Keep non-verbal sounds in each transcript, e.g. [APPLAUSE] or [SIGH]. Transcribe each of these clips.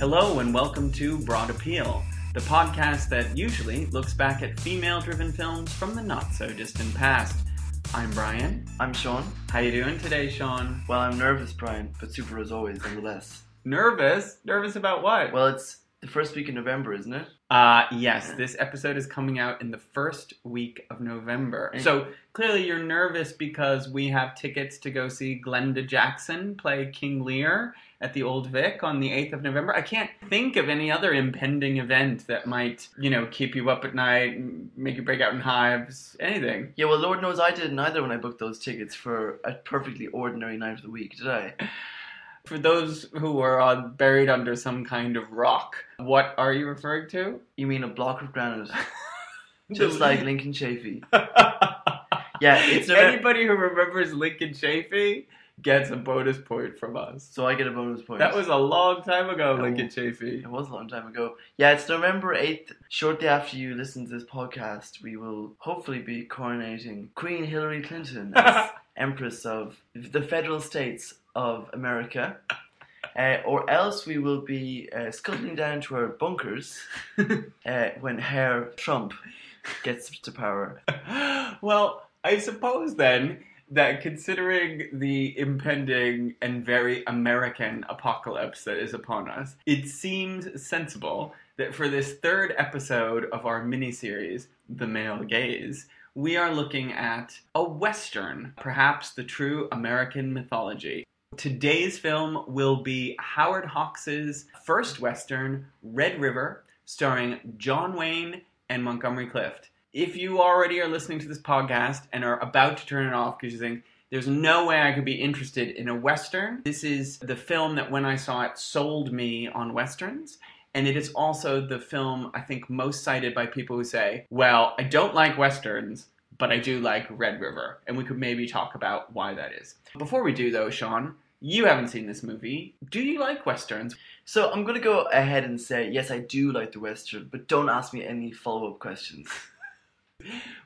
Hello, and welcome to Broad Appeal, the podcast that usually looks back at female driven films from the not so distant past. I'm Brian. I'm Sean. How you doing today, Sean? Well, I'm nervous, Brian, but super as always, nonetheless. Nervous? Nervous about what? Well, it's the first week in November, isn't it? Uh, yes, this episode is coming out in the first week of November. So clearly you're nervous because we have tickets to go see Glenda Jackson play King Lear at the Old Vic on the 8th of November. I can't think of any other impending event that might, you know, keep you up at night, make you break out in hives, anything. Yeah, well, Lord knows I didn't either when I booked those tickets for a perfectly ordinary night of the week, did I? [LAUGHS] For those who are uh, buried under some kind of rock, what are you referring to? You mean a block of granite, [LAUGHS] just like Lincoln Chafee. [LAUGHS] Yeah, it's Anybody who remembers Lincoln Chafee gets a bonus point from us. So I get a bonus point. That was a long time ago. Lincoln Chafee. It was a long time ago. Yeah, it's November 8th. Shortly after you listen to this podcast, we will hopefully be coronating Queen Hillary Clinton as [LAUGHS] Empress of the Federal States of America. Uh, or else we will be uh, scuttling down to our bunkers [LAUGHS] uh, when Herr Trump gets to power. [LAUGHS] well, I suppose then that considering the impending and very American apocalypse that is upon us, it seems sensible that for this third episode of our mini series, The Male Gaze, we are looking at a Western, perhaps the true American mythology. Today's film will be Howard Hawks's first Western, Red River, starring John Wayne and Montgomery Clift. If you already are listening to this podcast and are about to turn it off because you think, there's no way I could be interested in a Western, this is the film that when I saw it sold me on Westerns. And it is also the film I think most cited by people who say, well, I don't like Westerns, but I do like Red River. And we could maybe talk about why that is. Before we do, though, Sean, you haven't seen this movie. Do you like Westerns? So I'm to go ahead and say, yes, I do like the Western, but don't ask me any follow up questions. [LAUGHS]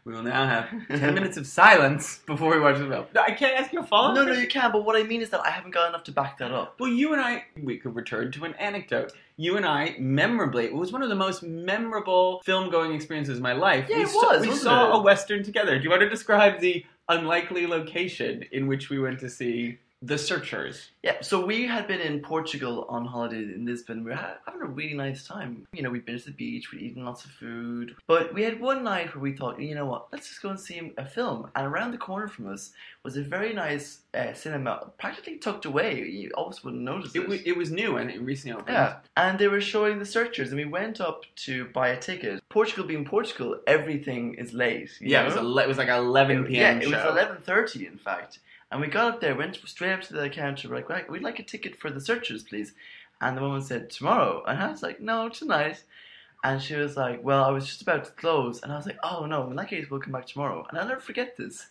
We will now have 10 minutes of silence before we watch the film. No, I can't ask you a follow up. No, no, you can, but what I mean is that I haven't got enough to back that up. Well, you and I, we could return to an anecdote. You and I, memorably, it was one of the most memorable film going experiences of my life. Yeah, we it saw, was, We wasn't saw it? a Western together. Do you want to describe the unlikely location in which we went to see The Searchers? Yeah, so we had been in Portugal on holiday in Lisbon. We were ha- having a really nice time. You know, we'd been to the beach, we'd eaten lots of food. But we had one night where we thought, you know what, let's just go and see a film. And around the corner from us was a very nice uh, cinema, practically tucked away. You almost wouldn't notice it. It, wa- it was new and it recently opened. Yeah, and they were showing the searchers, and we went up to buy a ticket. Portugal being Portugal, everything is late. Yeah, it was, ele- it was like 11 p.m. Yeah, it was eleven thirty, in fact. And we got up there, went straight up to the counter, like, right, we'd like a ticket for the searchers, please. And the woman said, tomorrow. And I was like, no, tonight. And she was like, well, I was just about to close. And I was like, oh no, in that case, we'll come back tomorrow. And I'll never forget this.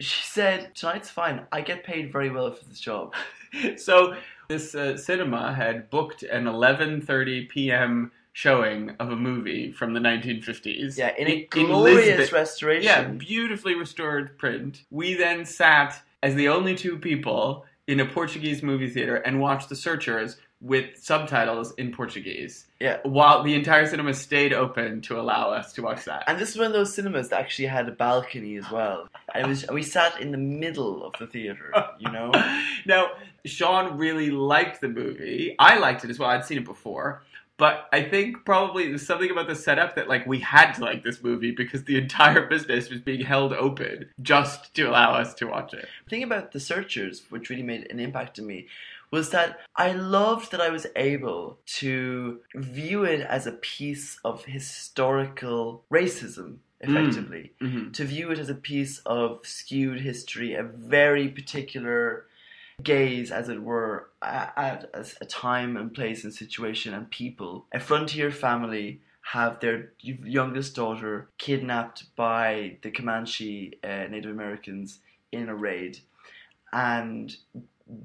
She said, tonight's fine. I get paid very well for this job. [LAUGHS] so this uh, cinema had booked an 11:30 p.m. showing of a movie from the 1950s. Yeah, in a in glorious Lisbon. restoration. Yeah, beautifully restored print. We then sat as the only two people in a Portuguese movie theater and watched The Searchers with subtitles in Portuguese. Yeah. While the entire cinema stayed open to allow us to watch that. And this is one of those cinemas that actually had a balcony as well. And was we sat in the middle of the theater, you know? [LAUGHS] now, Sean really liked the movie. I liked it as well. I'd seen it before. But I think probably there's something about the setup that like we had to like this movie because the entire [LAUGHS] business was being held open just to allow us to watch it. The thing about The Searchers, which really made an impact on me, was that I loved that I was able to view it as a piece of historical racism, effectively. Mm-hmm. To view it as a piece of skewed history, a very particular gaze, as it were, at, at a time and place and situation and people. A frontier family have their youngest daughter kidnapped by the Comanche uh, Native Americans in a raid. And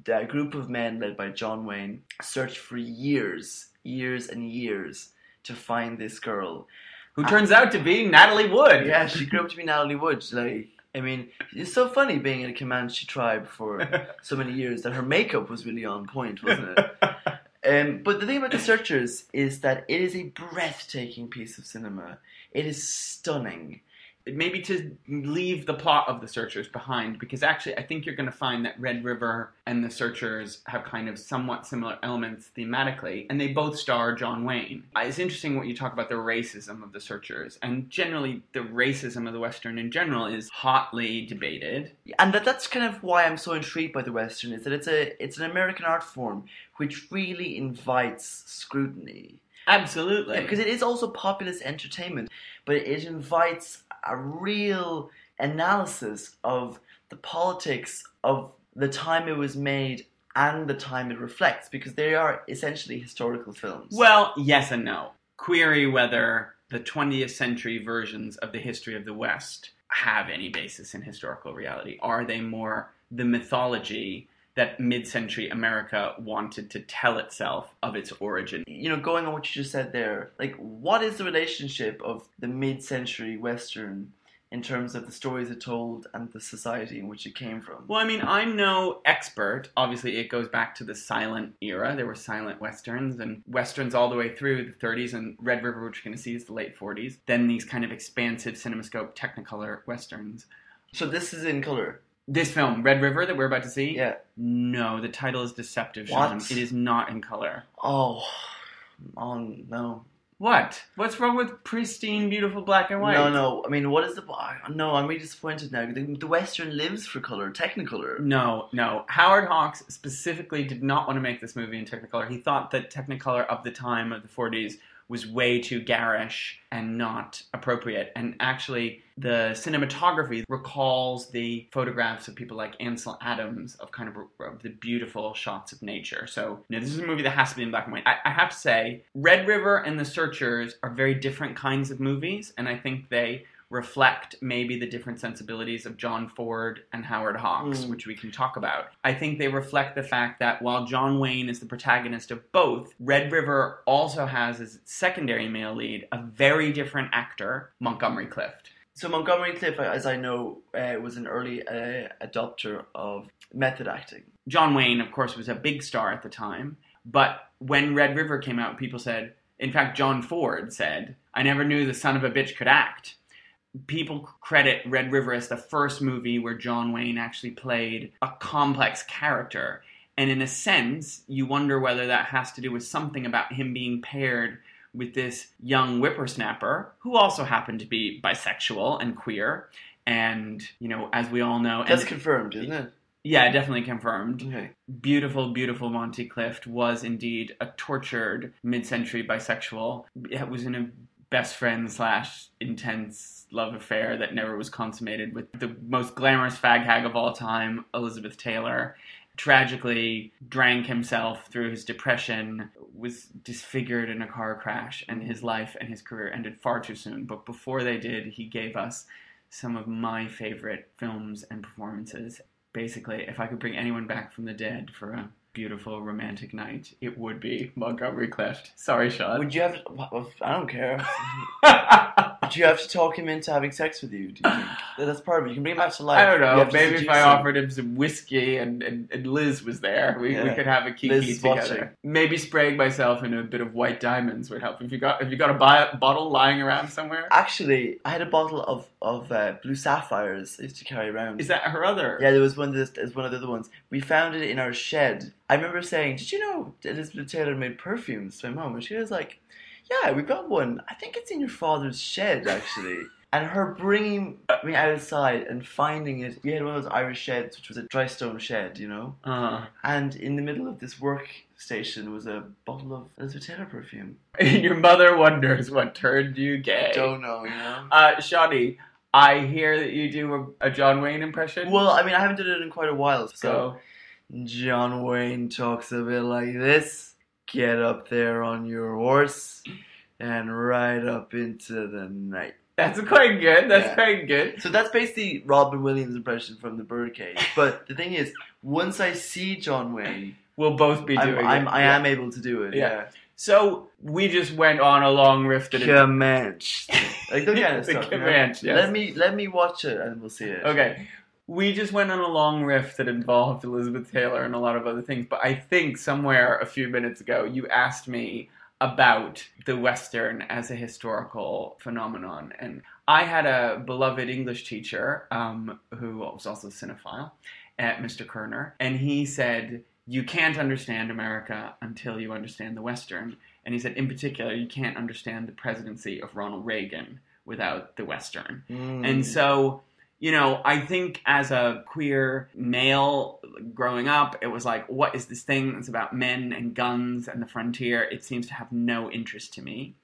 a group of men led by John Wayne search for years, years and years to find this girl. Who turns out to be Natalie Wood. Yeah, she grew up to be Natalie Wood. Like, I mean, it's so funny being in a Comanche tribe for [LAUGHS] so many years that her makeup was really on point, wasn't it? [LAUGHS] Um, but the thing about The Searchers is that it is a breathtaking piece of cinema. It is stunning. Maybe to leave the plot of the searchers behind because actually i think you're going to find that red river and the searchers have kind of somewhat similar elements thematically and they both star john wayne. Uh, it's interesting what you talk about the racism of the searchers and generally the racism of the western in general is hotly debated. And that, that's kind of why I'm so intrigued by the Western is that it's a it's an American art form which really invites scrutiny. absolutely. Yeah, because it is also populist entertainment, but it invites a real analysis of the politics of the time it was made and the time it reflects, because they are essentially historical films. well yes and no query whether the 20th century versions of the history of the west have any basis in historical reality are they more the mythology that mid-century america wanted to tell itself of its origin. You know, going on what you just said there, like, what is the relationship of the mid-century Western in terms of the stories it told and the society in which it came from? well i mean i'm no expert. Obviously it goes back to the silent era. There were silent westerns and westerns all the way through the 30s and red river which you're going to see is the late 40s then these kind of expansive cinemascope technicolor westerns. So this is in color. This film red river that we're about to see Yeah. no the title is deceptive Sean. What? it is not in color Oh, oh no. what what's wrong with pristine beautiful black and white No, no. I mean, what is the? No, I'm really disappointed now. The, the Western lives for color, Technicolor. No, no. Howard Hawks specifically did not want to make this movie in Technicolor. He thought that Technicolor of the time of the 40s was way too garish and not appropriate. And actually, the cinematography recalls the photographs of people like Ansel Adams of kind of, of the beautiful shots of nature. So, you know, this is a movie that has to be in black and white. I, I have to say, Red River and The Searchers are very different kinds of movies, and I think they reflect maybe the different sensibilities of John Ford and Howard Hawks, Mm. which we can talk about. I think they reflect the fact that while John Wayne is the protagonist of both, Red River also has as its secondary male lead a very different actor, Montgomery Clift. So Montgomery Clift, as I know, uh, was an early uh, adopter of method acting. John Wayne, of course, was a big star at the time, but when Red River came out, people said, in fact, John Ford said, I never knew the son of a bitch could act. People credit Red River as the first movie where John Wayne actually played a complex character. And in a sense, you wonder whether that has to do with something about him being paired with this young whippersnapper who also happened to be bisexual and queer. And, you know, as we all know, That's and, confirmed, isn't it? yeah, definitely confirmed Okay. beautiful, beautiful Monty Clift was indeed a tortured mid-century bisexual. It was in a best friend slash intense love affair that never was consummated with the most glamorous fag hag of all time, Elizabeth Taylor. Tragically drank himself through his depression, was disfigured in a car crash, and his life and his career ended far too soon. But before they did, he gave us some of my favorite films and performances basically, if I could bring anyone back from the dead for a beautiful romantic night, it would be Montgomery Clift. Sorry, Sean. Would you have? I don't care. [LAUGHS] Would you have to talk him into having sex with you? Do you think that's part of it? You can bring him back to life. I don't know. Maybe if I him. offered him some whiskey and, and, and Liz was there, we, we could have a kiki Liz together. watching. Maybe spraying myself in a bit of white diamonds would help. If you got if you got a bi- bottle lying around somewhere, Actually, I had a bottle of of uh, blue sapphires I used to carry around. is that her other? Yeah, there was one. This is one of the other ones. We found it in our shed. I remember saying, "Did you know Elizabeth Taylor made perfumes?" to my mom, and she was like, "Yeah, we got one. I think it's in your father's shed, actually." [LAUGHS] and her bringing me outside and finding it. We had one of those Irish sheds, which was a dry stone shed, you know. Uh, And in the middle of this work station was a bottle of Elizabeth Taylor perfume. And [LAUGHS] your mother wonders what turned you gay. I Don't know, you know. Uh, Shawnee, I hear that you do a, a John Wayne impression. Well, I mean, I haven't done it in quite a while, so. so John Wayne talks a bit like this Get up there on your horse and ride up into the night. that's quite good. That's Yeah. quite good. So that's basically Robin Williams' impression from The Birdcage. [LAUGHS] But the thing is, once I see John Wayne, We'll both be I'm, doing I'm. I Yeah. am able to do it. Yeah. Yeah. So we just went on a long riff to Comanche. Like, that kind of stuff. you know? Comanche, yes. Let me let me watch it and we'll see it. Okay. We just went on a long riff that involved Elizabeth Taylor and a lot of other things. But I think somewhere a few minutes ago, you asked me about the Western as a historical phenomenon. And I had a beloved English teacher um, who was also a cinephile at Mr. Kerner, and he said, You can't understand America until you understand the Western. And he said, in particular, you can't understand the presidency of Ronald Reagan without the Western. Mm. And so, you know, I think as a queer male growing up, it was like, what is this thing that's about men and guns and the frontier? It seems to have no interest to me.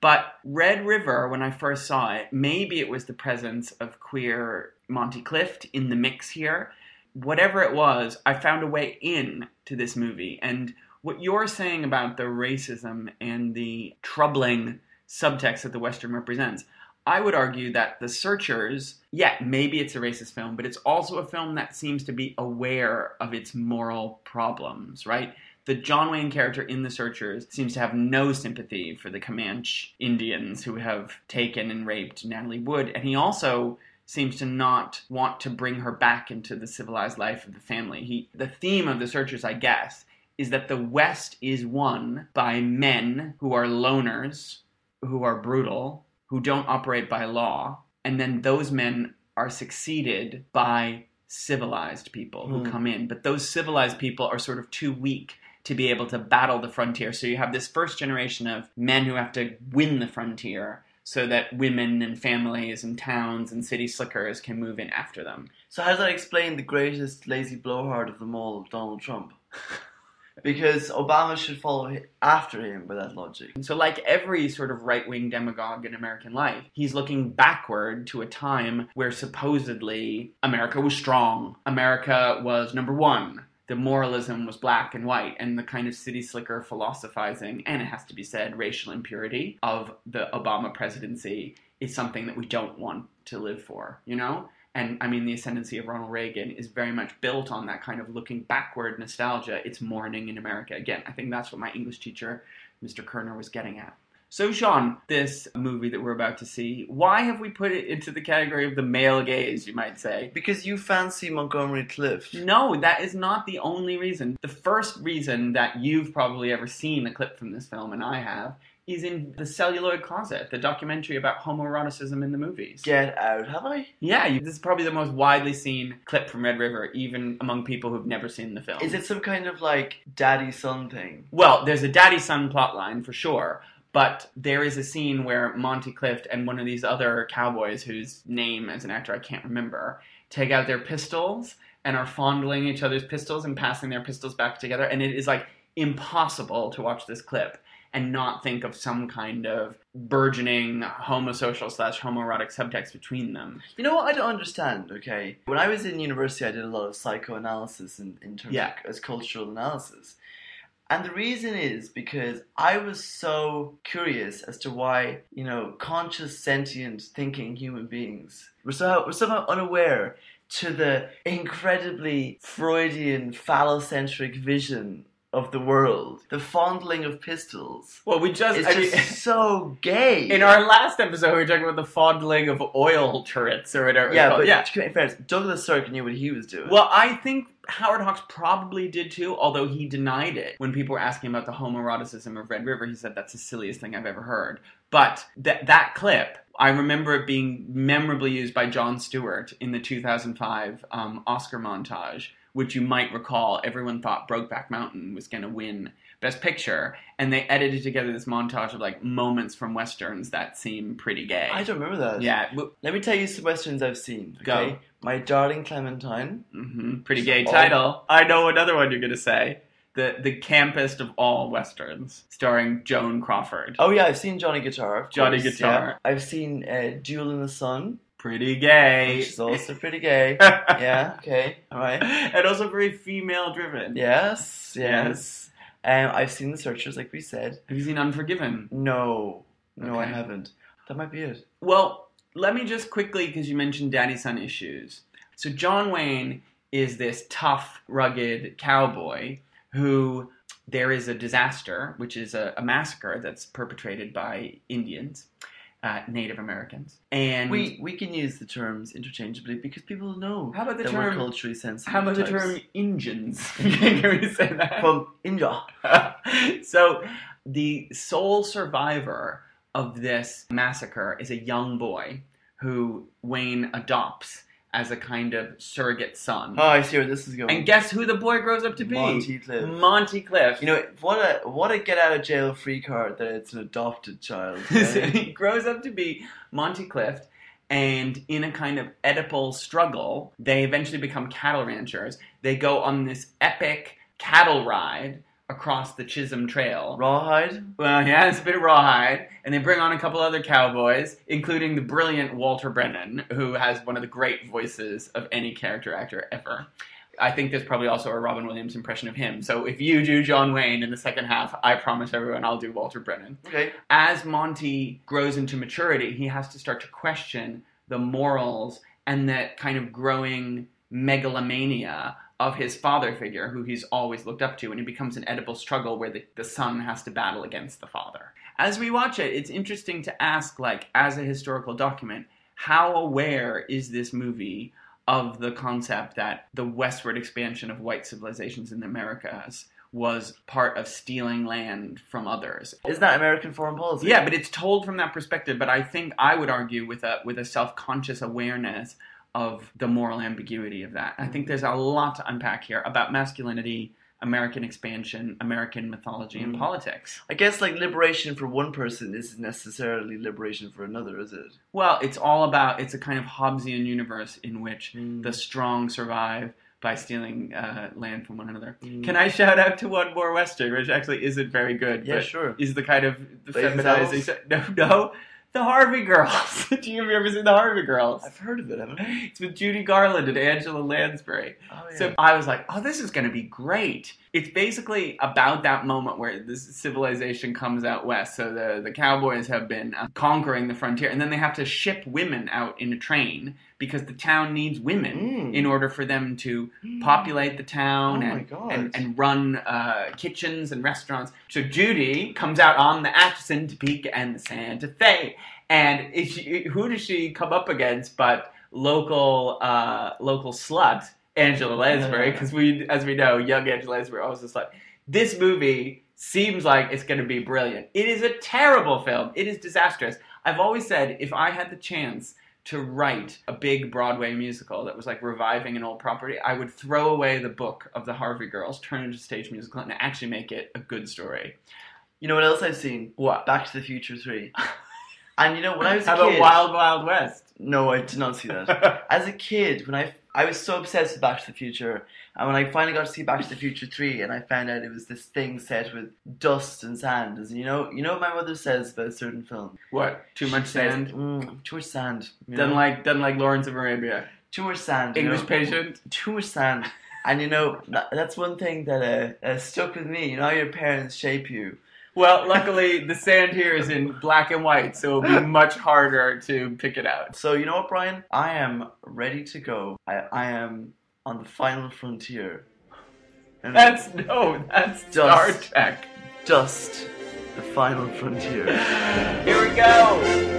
But Red River, when I first saw it, maybe it was the presence of queer Monty Clift in the mix here. Whatever it was, I found a way in to this movie. And what you're saying about the racism and the troubling subtext that the Western represents, I would argue that The Searchers, yeah, maybe it's a racist film, but it's also a film that seems to be aware of its moral problems, right? The John Wayne character in The Searchers seems to have no sympathy for the Comanche Indians who have taken and raped Natalie Wood, and he also seems to not want to bring her back into the civilized life of the family. He the theme of The Searchers, I guess, is that the West is won by men who are loners, who are brutal, who don't operate by law, and then those men are succeeded by civilized people who Hmm. come in. But those civilized people are sort of too weak to be able to battle the frontier. So you have this first generation of men who have to win the frontier so that women and families and towns and city slickers can move in after them. So how does that explain the greatest lazy blowhard of them all, Donald Trump? [LAUGHS] because Obama should follow after him by that logic. So, like every sort of right wing demagogue in American life, he's looking backward to a time where supposedly America was strong. America was number one. The moralism was black and white, and the kind of city slicker philosophizing, and it has to be said, racial impurity of the Obama presidency is something that we don't want to live for, you know? And I mean, the ascendancy of Ronald Reagan is very much built on that kind of looking backward nostalgia. It's morning in America. Again, I think that's what my English teacher, Mr. Kerner, was getting at. So, Sean, this movie that we're about to see, why have we put it into the category of the male gaze, you might say? Because you fancy Montgomery Clift. No, that is not the only reason. The first reason that you've probably ever seen a clip from this film, and I have, is in The Celluloid Closet, the documentary about homoeroticism in the movies. Get out, have I? Yeah, you, this is probably the most widely seen clip from Red River, even among people who've never seen the film. Is it some kind of like daddy son thing? Well, there's a daddy son plotline for sure, but there is a scene where Monty Clift and one of these other cowboys, whose name as an actor I can't remember, take out their pistols and are fondling each other's pistols and passing their pistols back together, and it is like impossible to watch this clip and not think of some kind of burgeoning homosocial slash homoerotic subtext between them. You know what I don't understand, okay? When I was in university I did a lot of psychoanalysis in, in terms Yeah. of as cultural analysis. And the reason is because I was so curious as to why, you know, conscious, sentient, thinking human beings were somehow, were somehow unaware to the incredibly Freudian, phallocentric vision of the world. The fondling of pistols. Well, we just, It's I just mean, [LAUGHS] so gay. in our last episode, we were talking about the fondling of oil turrets or whatever. yeah, but yeah. to be fair, Douglas Sirk knew what he was doing. Well, I think Howard Hawks probably did too, although he denied it. When people were asking about the homoeroticism of Red River, he said that's the silliest thing I've ever heard. But that that clip, I remember it being memorably used by Jon Stewart in the 2005 um, Oscar montage, which you might recall everyone thought Brokeback Mountain was going to win Best Picture, and they edited together this montage of like moments from westerns that seem pretty gay. I don't remember that. Yeah, w- Let me tell you some westerns I've seen. Go. My Darling Clementine. Mm-hmm. pretty gay title. I know another one you're gonna say. The the campest of all westerns, starring Joan Crawford. Oh yeah, I've seen Johnny Guitar. Johnny course, Guitar. yeah. I've seen uh, Duel in the Sun, Pretty gay. She's also pretty gay. [LAUGHS] yeah. Okay. All right. and also very female driven. Yes. Yeah. Yes. Um, I've seen The Searchers, like we said. Have you seen Unforgiven? No. No, I haven't. That might be it. Well, let me just quickly, because you mentioned daddy son issues. So, John Wayne is this tough, rugged cowboy who there is a disaster, which is a, a massacre that's perpetrated by Indians. Uh, Native Americans. And We we can use the terms interchangeably because people know how about the term? culturally sensitive. How about the term Indians? [LAUGHS] [LAUGHS] Can we say that? from India? [LAUGHS] so the sole survivor of this massacre is a young boy who Wayne adopts as a kind of surrogate son. Oh, I see where this is going. And guess who the boy grows up to be? Monty Clift. Monty Clift. You know what a what a get out of jail free card that it's an adopted child. [LAUGHS] right? he grows up to be Monty Clift, and in a kind of Oedipal struggle, they eventually become cattle ranchers. They go on this epic cattle ride across the Chisholm Trail. Rawhide. Well, yeah, it's a bit of rawhide, and they bring on a couple other cowboys, including the brilliant Walter Brennan, who has one of the great voices of any character actor ever. I think there's probably also a Robin Williams impression of him. So if you do John Wayne in the second half, I promise everyone I'll do Walter Brennan Okay. as Monty grows into maturity, he has to start to question the morals and that kind of growing megalomania of his father figure, who he's always looked up to, and it becomes an Oedipal struggle where the, the son has to battle against the father. As we watch it, it's interesting to ask, like, as a historical document, how aware is this movie of the concept that the westward expansion of white civilizations in the Americas was part of stealing land from others? Isn't that American foreign policy? Yeah, but it's told from that perspective. But I think I would argue with a with a self conscious awareness of the moral ambiguity of that. I think there's a lot to unpack here about masculinity, American expansion, American mythology, and Mm. politics. I guess like liberation for one person isn't necessarily liberation for another, is it? Well, it's all about it's a kind of Hobbesian universe in which Mm. the strong survive by stealing uh, land from one another. Mm. Can I shout out to one more western, which actually isn't very good, Yeah, but sure. is the kind of feminizing. [LAUGHS] No, no, the Harvey Girls. [LAUGHS] Do you have you ever seen the Harvey Girls? I've heard of it, haven't I? It's with Judy Garland and Angela Lansbury. Oh, yeah. So I was like, oh, this is going to be great. It's basically about that moment where this civilization comes out west. So the, the cowboys have been uh, conquering the frontier, and then they have to ship women out in a train because the town needs women Mm. in order for them to populate the town Oh and, and, and run uh, kitchens and restaurants. So Judy comes out on the Atchison, Topeka, and the Santa Fe. And she, who does she come up against but local uh, local slut Angela Lansbury? Because we, as we know, young Angela Lansbury was just like, This movie seems like it's going to be brilliant. It is a terrible film. It is disastrous. I've always said if I had the chance to write a big Broadway musical that was like reviving an old property, I would throw away the book of the Harvey Girls, turn it into a stage musical, and actually make it a good story. You know what else I've seen? What? Back to the Future 3. And you know, when I was a How about. Wild Wild West? No, I did not see that. [LAUGHS] As a kid, when I I was so obsessed with Back to the Future, and when I finally got to see Back to the Future three, and I found out it was this thing set with dust and sand, as you know, you know what my mother says about a certain film. what? Too much says, sand? Mm, too much sand. you know? like doesn't like Lawrence of Arabia. too much sand. English know? patient. Too much sand. And you know that, that's one thing that uh, uh, stuck with me. You know, how your parents shape you. Well, luckily the sand here is in black and white, so it'll be [LAUGHS] much harder to pick it out. So you know what, Brian? I am ready to go. I, I am on the final frontier. And That's no, that's Star Dust. Trek. just the final frontier. [LAUGHS] Here we go.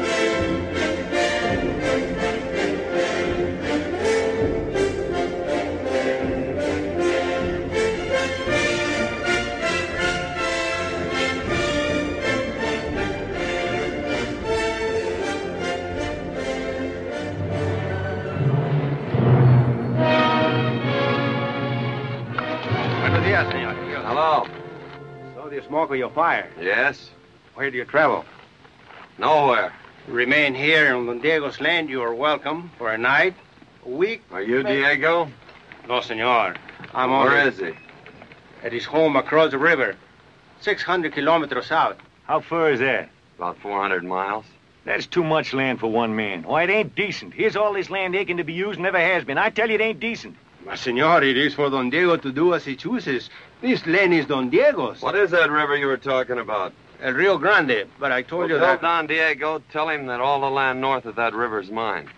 Smoke or you fire? Yes? Where do you travel? Nowhere. Remain here in Don Diego's land. You are welcome for a night, a week. Are you Maybe- Diego? No, senor. I'm on Where is he? at his home across the river, 600 kilometers out. How far is that? About 400 miles. That's too much land for one man. Why, it ain't decent. Here's all this land aching to be used, never has been. I tell you, it ain't decent. But, senor, it is for Don Diego to do as he chooses. This land is Don Diego's. What is that river you were talking about? El Rio Grande. But I told Well, you tell that. Don Diego, tell him that all the land north of that river's mine.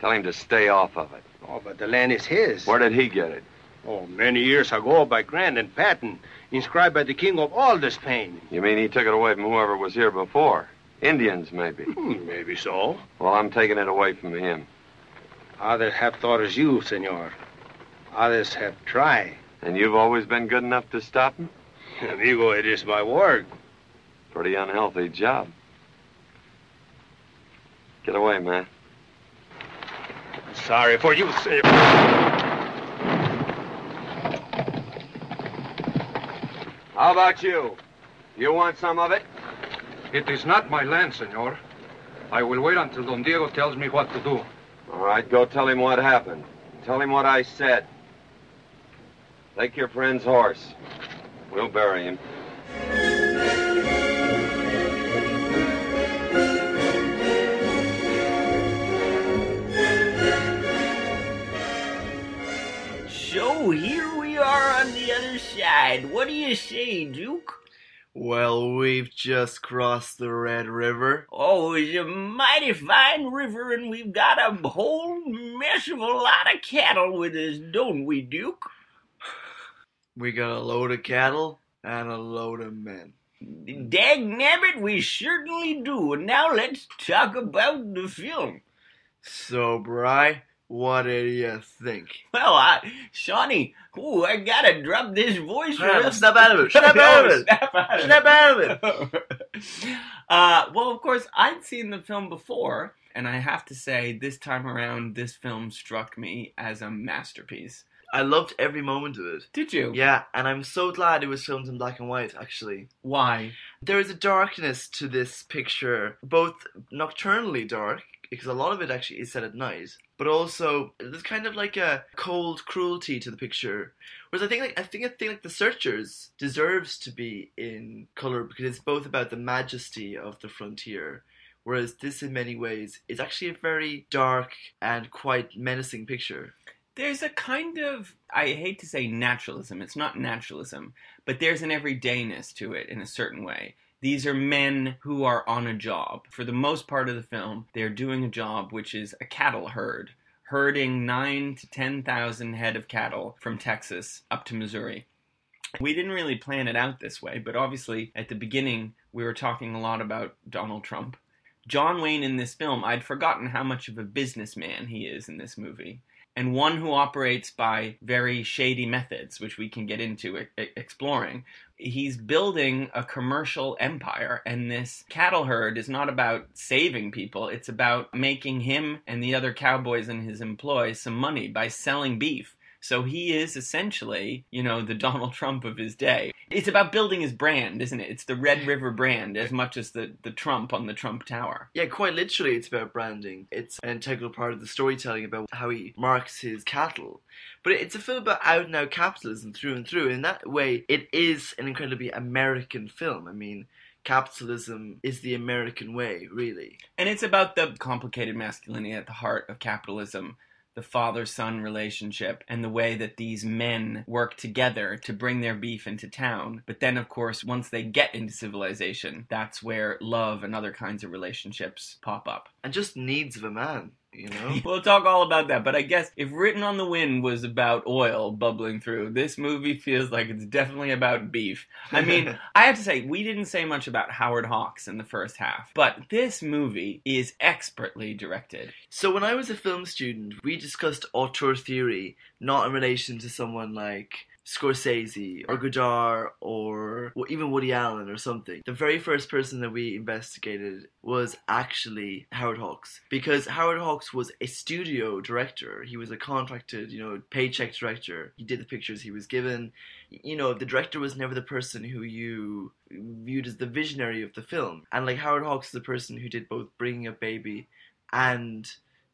Tell him to stay off of it. Oh, but the land is his. Where did he get it? Oh, many years ago by grant and patent, inscribed by the king of all the Spain. You mean he took it away from whoever was here before? Indians, maybe. [LAUGHS] Hmm, maybe so. Well, I'm taking it away from him. Others have thought as you, senor. Others have tried. And you've always been good enough to stop him? Amigo, it is my work. Pretty unhealthy job. Get away, man. Sorry for you, senor. How about you? You want some of it? It is not my land, senor. I will wait until Don Diego tells me what to do. All right, go tell him what happened. Tell him what I said. Take your friend's horse. We'll bury him. So here we are on the other side. What do you say, Duke? Well, we've just crossed the Red River. Oh, it's a mighty fine river, and we've got a whole mess of a lot of cattle with us, don't we, Duke? We got a load of cattle and a load of men. Dag nabbit, we certainly do. And now let's talk about the film. So, Bry, what do you think? Well, I, Shawnee, ooh, I gotta drop this voice real- snap out of it! Snap [LAUGHS] out of it! Snap out of Snap it. out of it! [LAUGHS] uh, well, of course, I'd seen the film before, and I have to say, this time around, this film struck me as a masterpiece. I loved every moment of it. Did you? Yeah, and I'm so glad it was filmed in black and white, actually. Why? There is a darkness to this picture, both nocturnally dark, because a lot of it actually is set at night, but also there's kind of like a cold cruelty to the picture. Whereas I think like I think I think like The Searchers deserves to be in color because it's both about the majesty of the frontier. Whereas this, in many ways, is actually a very dark and quite menacing picture. There's a kind of, I hate to say naturalism, it's not naturalism, but there's an everydayness to it in a certain way. These are men who are on a job. For the most part of the film, they're doing a job which is a cattle herd, herding nine to 10,000 head of cattle from Texas up to Missouri. We didn't really plan it out this way, but obviously at the beginning we were talking a lot about Donald Trump. John Wayne in this film, I'd forgotten how much of a businessman he is in this movie and one who operates by very shady methods, which we can get into exploring. He's building a commercial empire, and this cattle herd is not about saving people, it's about making him and the other cowboys in his employ some money by selling beef. So he is essentially, you know, the [LAUGHS] Donald Trump of his day. It's about building his brand, isn't it? It's the Red River brand as much as the, the Trump on the Trump Tower. Yeah, quite literally, it's about branding. It's an integral part of the storytelling about how he marks his cattle. But it's a film about out and out capitalism through and through. In that way, it is an incredibly American film. I mean, capitalism is the American way, really. And it's about the complicated masculinity at the heart of capitalism, the father son relationship, and the way that these men work together to bring their beef into town. But then, of course, once they get into civilization, that's where love and other kinds of relationships pop up. And just needs of a man, you know? [LAUGHS] We'll talk all about that, but I guess if Written on the Wind was about oil bubbling through, this movie feels like it's definitely about beef. I mean, [LAUGHS] I have to say, we didn't say much about Howard Hawks in the first half, but this movie is expertly directed. So when I was a film student, we discussed auteur theory, not in relation to someone like Scorsese or Godard or even Woody Allen or something. The very first person that we investigated was actually Howard Hawks because Howard Hawks was a studio director. He was a contracted, you know, paycheck director. He did the pictures he was given. You know, the director was never the person who you viewed as the visionary of the film. And like Howard Hawks is the person who did both Bringing Up Baby and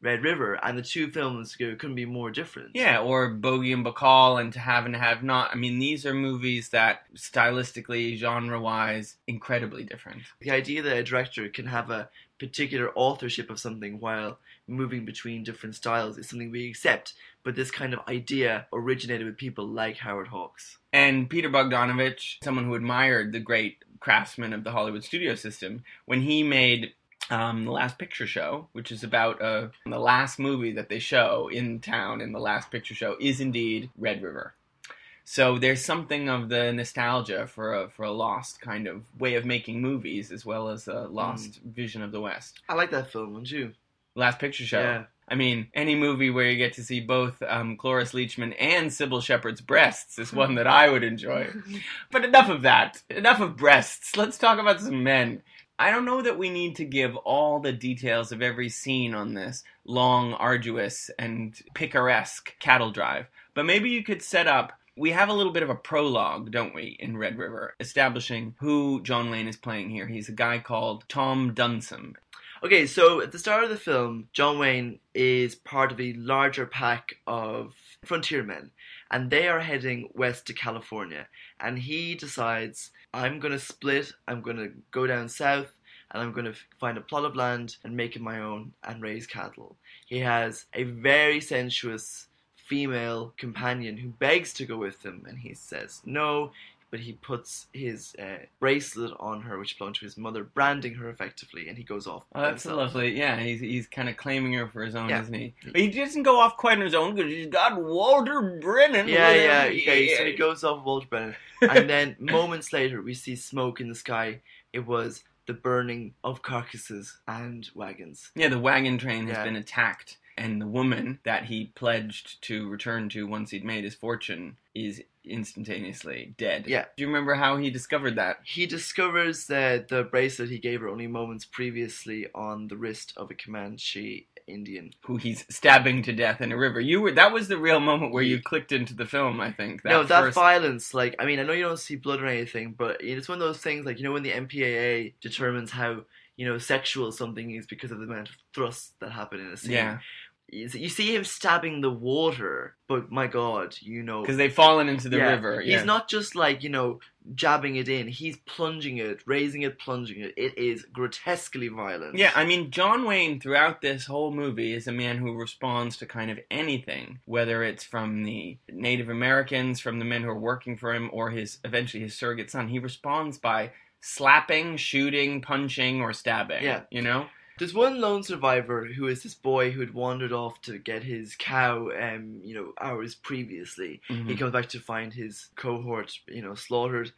Red River, and the two films couldn't be more different. Yeah, or Bogey and Bacall and To Have and to Have Not. I mean, these are movies that stylistically, genre wise, incredibly different. The idea that a director can have a particular authorship of something while moving between different styles is something we accept, but this kind of idea originated with people like Howard Hawks. And Peter Bogdanovich, someone who admired the great craftsman of the Hollywood studio system, when he made um, the Last Picture Show, which is about uh, the last movie that they show in town in the Last Picture Show, is indeed Red River. So there's something of the nostalgia for a for a lost kind of way of making movies, as well as a lost vision of the West. I like that film, don't you? Last Picture Show. Yeah. I mean, any movie where you get to see both um, Cloris Leachman and Cybill Shepherd's breasts is one that I would enjoy. [LAUGHS] But enough of that. Enough of breasts. Let's talk about some men. I don't know that we need to give all the details of every scene on this long, arduous, and picaresque cattle drive, but maybe you could set up. We have a little bit of a prologue, don't we, in Red River, establishing who John Wayne is playing here. He's a guy called Tom Dunson. Okay, so at the start of the film, John Wayne is part of a larger pack of frontiermen, and they are heading west to California. And he decides, I'm going to split, I'm going to go down south, and I'm going to find a plot of land and make it my own and raise cattle. He has a very sensuous female companion who begs to go with him, and he says no. But he puts his uh, bracelet on her, which belonged to his mother, branding her effectively, and he goes off. Oh, that's himself. lovely. Yeah, he's he's kind of claiming her for his own, Yeah. isn't he? But he doesn't go off quite on his own because he's got Walter Brennan. Yeah, yeah, him. yeah. So he goes off Walter Brennan, [LAUGHS] and then moments later we see smoke in the sky. It was the burning of carcasses and wagons. Yeah, the wagon train has Yeah. been attacked, and the woman that he pledged to return to once he'd made his fortune is instantaneously dead. Yeah. Do you remember how he discovered that? He discovers that the bracelet he gave her only moments previously on the wrist of a Comanche Indian. Who he's stabbing to death in a river. You were that was the real moment where you clicked into the film. I think. That no, that first- violence, like, I mean, I know you don't see blood or anything, but it's one of those things, like, you know, when the MPAA determines how, you know, sexual something is because of the amount of thrusts that happen in a scene. Yeah, You see- him stabbing the water, but my god, you know. because they've fallen into the Yeah, river. He's not just like, you know, jabbing it in. He's plunging it, raising it, plunging it. It is grotesquely violent. Yeah, I mean, John Wayne throughout this whole movie is a man who responds to kind of anything, whether it's from the Native Americans, from the men who are working for him, or his eventually his surrogate son. He responds by slapping, shooting, punching, or stabbing. Yeah. you know. There's one lone survivor who is this boy who had wandered off to get his cow, um, you know, hours previously. Mhm. He comes back to find his cohort, you know, slaughtered.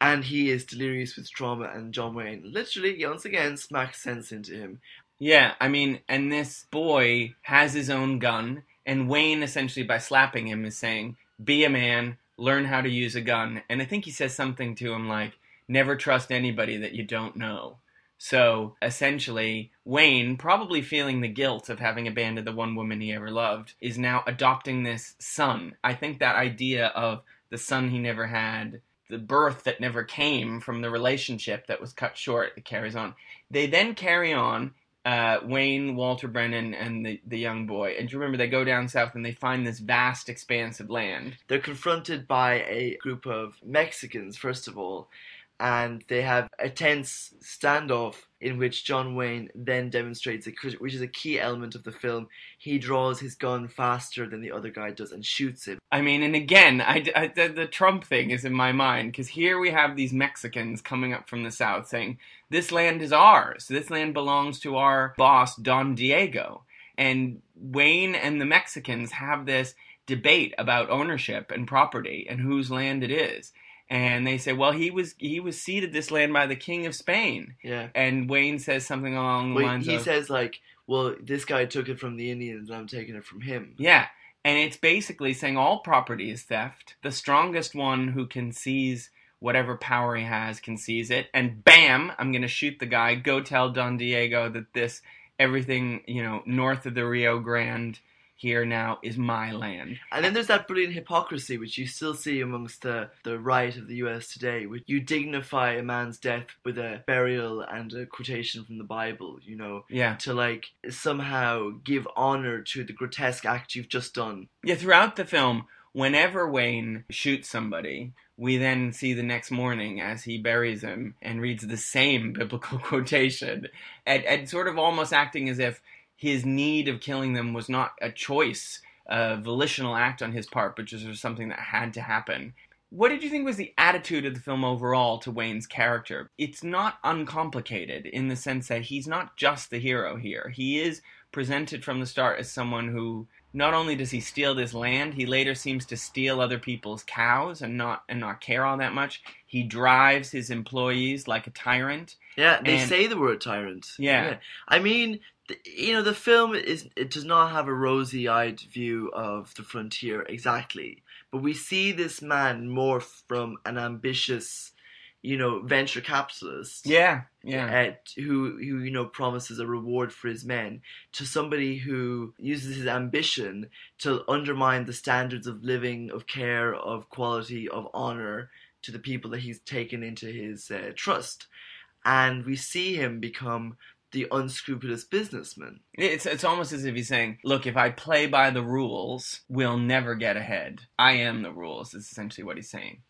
And he is delirious with trauma, and John Wayne literally, once again, smacks sense into him. Yeah, I mean, and this boy has his own gun, and Wayne essentially by slapping him is saying, "Be a man, learn how to use a gun." And I think he says something to him like, "Never trust anybody that you don't know." So essentially, Wayne, probably feeling the guilt of having abandoned the one woman he ever loved, is now adopting this son. I think that idea of the son he never had, the birth that never came from the relationship that was cut short, it carries on. They then carry on uh, Wayne, Walter Brennan, and the, the young boy. And you remember they go down south and they find this vast expanse of land? They're confronted by a group of Mexicans, first of all, and they have a tense standoff in which John Wayne then demonstrates, which is a key element of the film. He draws his gun faster than the other guy does and shoots him. I mean, and again, I, I- the, the Trump thing is in my mind because here we have these Mexicans coming up from the south saying, This land is ours. This land belongs to our boss, Don Diego. And Wayne and the Mexicans have this debate about ownership and property and whose land it is. And they say, well, he was he was ceded this land by the King of Spain. Yeah. And Wayne says something along the Well, lines he of, says like, "Well, this guy took it from the Indians, and I'm taking it from him." Yeah. And it's basically saying all property is theft. The strongest one who can seize whatever power he has can seize it. And bam, I'm going to shoot the guy. Go tell Don Diego that this, everything, you know, north of the Rio Grande here now is my land. And then there's that brilliant hypocrisy which you still see amongst the, the right of the US today, which you dignify a man's death with a burial and a quotation from the Bible, you know, Yeah. to like somehow give honor to the grotesque act you've just done. Yeah, throughout the film, whenever Wayne shoots somebody, we then see the next morning as he buries him and reads the same biblical [LAUGHS] quotation, and, and sort of almost acting as if his need of killing them was not a choice, a volitional act on his part, but just something that had to happen. What did you think was the attitude of the film overall to Wayne's character? It's not uncomplicated in the sense that he's not just the hero here. He is presented from the start as someone who not only does he steal this land, he later seems to steal other people's cows and not and not care all that much. He drives his employees like a tyrant. Yeah, they And- say the word tyrant. Yeah. I mean, you know, the film is it does not have a rosy-eyed view of the frontier exactly, but we see this man morph from an ambitious, you know, venture capitalist. Yeah, yeah. at, who who you know promises a reward for his men to somebody who uses his ambition to undermine the standards of living, of care, of quality, of honor to the people that he's taken into his uh, trust, and we see him become the unscrupulous businessman. It's it's almost as if he's saying, "Look, if I play by the rules, we'll never get ahead. I am the rules." Is essentially what he's saying.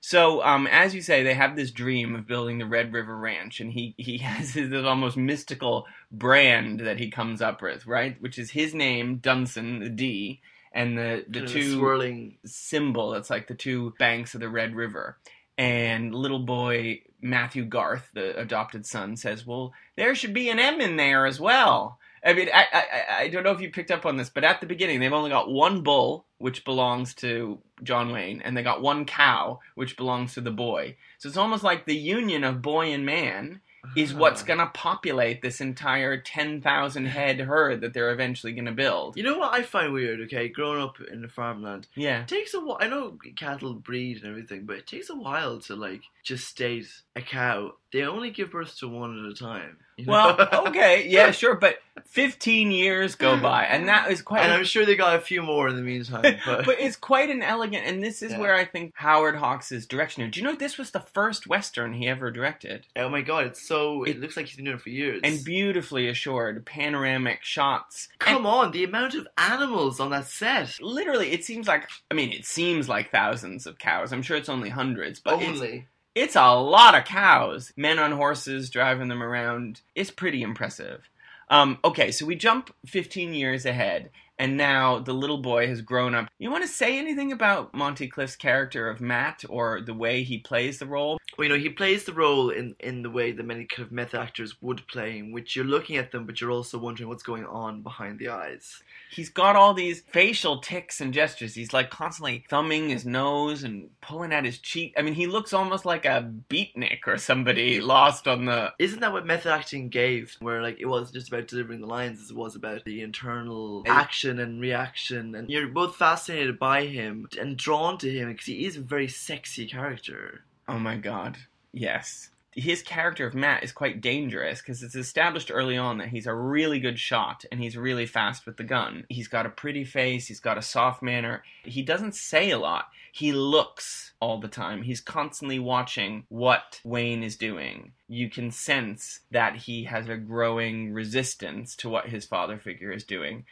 So, um, as you say, they have this dream of building the Red River Ranch, and he he [LAUGHS] has this almost mystical brand that he comes up with, right? Which is his name, Dunson, the D, and the the Kind of a two swirling. symbol that's like the two banks of the Red River. And little boy Matthew Garth, the adopted son, says, "Well, there should be an M in there as well." I mean, I, I I- don't know if you picked up on this, but at the beginning they've only got one bull, which belongs to John Wayne, and they got one cow, which belongs to the boy. So it's almost like the union of boy and man is what's Ah. going to populate this entire ten thousand head herd that they're eventually going to build. You know what I find weird? Okay, growing up in the farmland, Yeah. it takes a while. I know cattle breed and everything, but it takes a while to like gestate a cow. They only give birth to one at a time. Well, [LAUGHS] okay, yeah, sure, but 15 years go hmm. by, and that is quite. and I'm sure they got a few more in the meantime. [LAUGHS] But, but it's quite an elegant, and this is Yeah. where I think Howard Hawks' direction. Do you know this was the first western he ever directed, oh my god, it's so. It, It- looks like he's been doing it for years. and beautifully assured, panoramic shots. come And on, the amount of animals on that set. literally, it seems like. I mean, it seems like thousands of cows. I'm sure it's only hundreds, but Only. It's a lot of cows. Men on horses driving them around. It's pretty impressive. Um, okay, so we jump 15 years ahead, and now the little boy has grown up. You want to say anything about Monty Clift's character of Matt or the way he plays the role? Well, you know, he plays the role in, in the way that many kind of method actors would play, in which you're looking at them, but you're also wondering what's going on behind the eyes. He's got all these facial ticks and gestures. He's like constantly thumbing his nose and pulling at his cheek. I mean, he looks almost like a beatnik or somebody lost on the. Isn't that what method acting gave? Where like it wasn't just about delivering the lines, as it was about the internal action and reaction, and you're both fascinated by him and drawn to him because he is a very sexy character. Oh my god. Yes. His character of Matt is quite dangerous because it's established early on that he's a really good shot and he's really fast with the gun. He's got a pretty face, he's got a soft manner. He doesn't say a lot. He looks all the time. He's constantly watching what Wayne is doing. You can sense that he has a growing resistance to what his father figure is doing.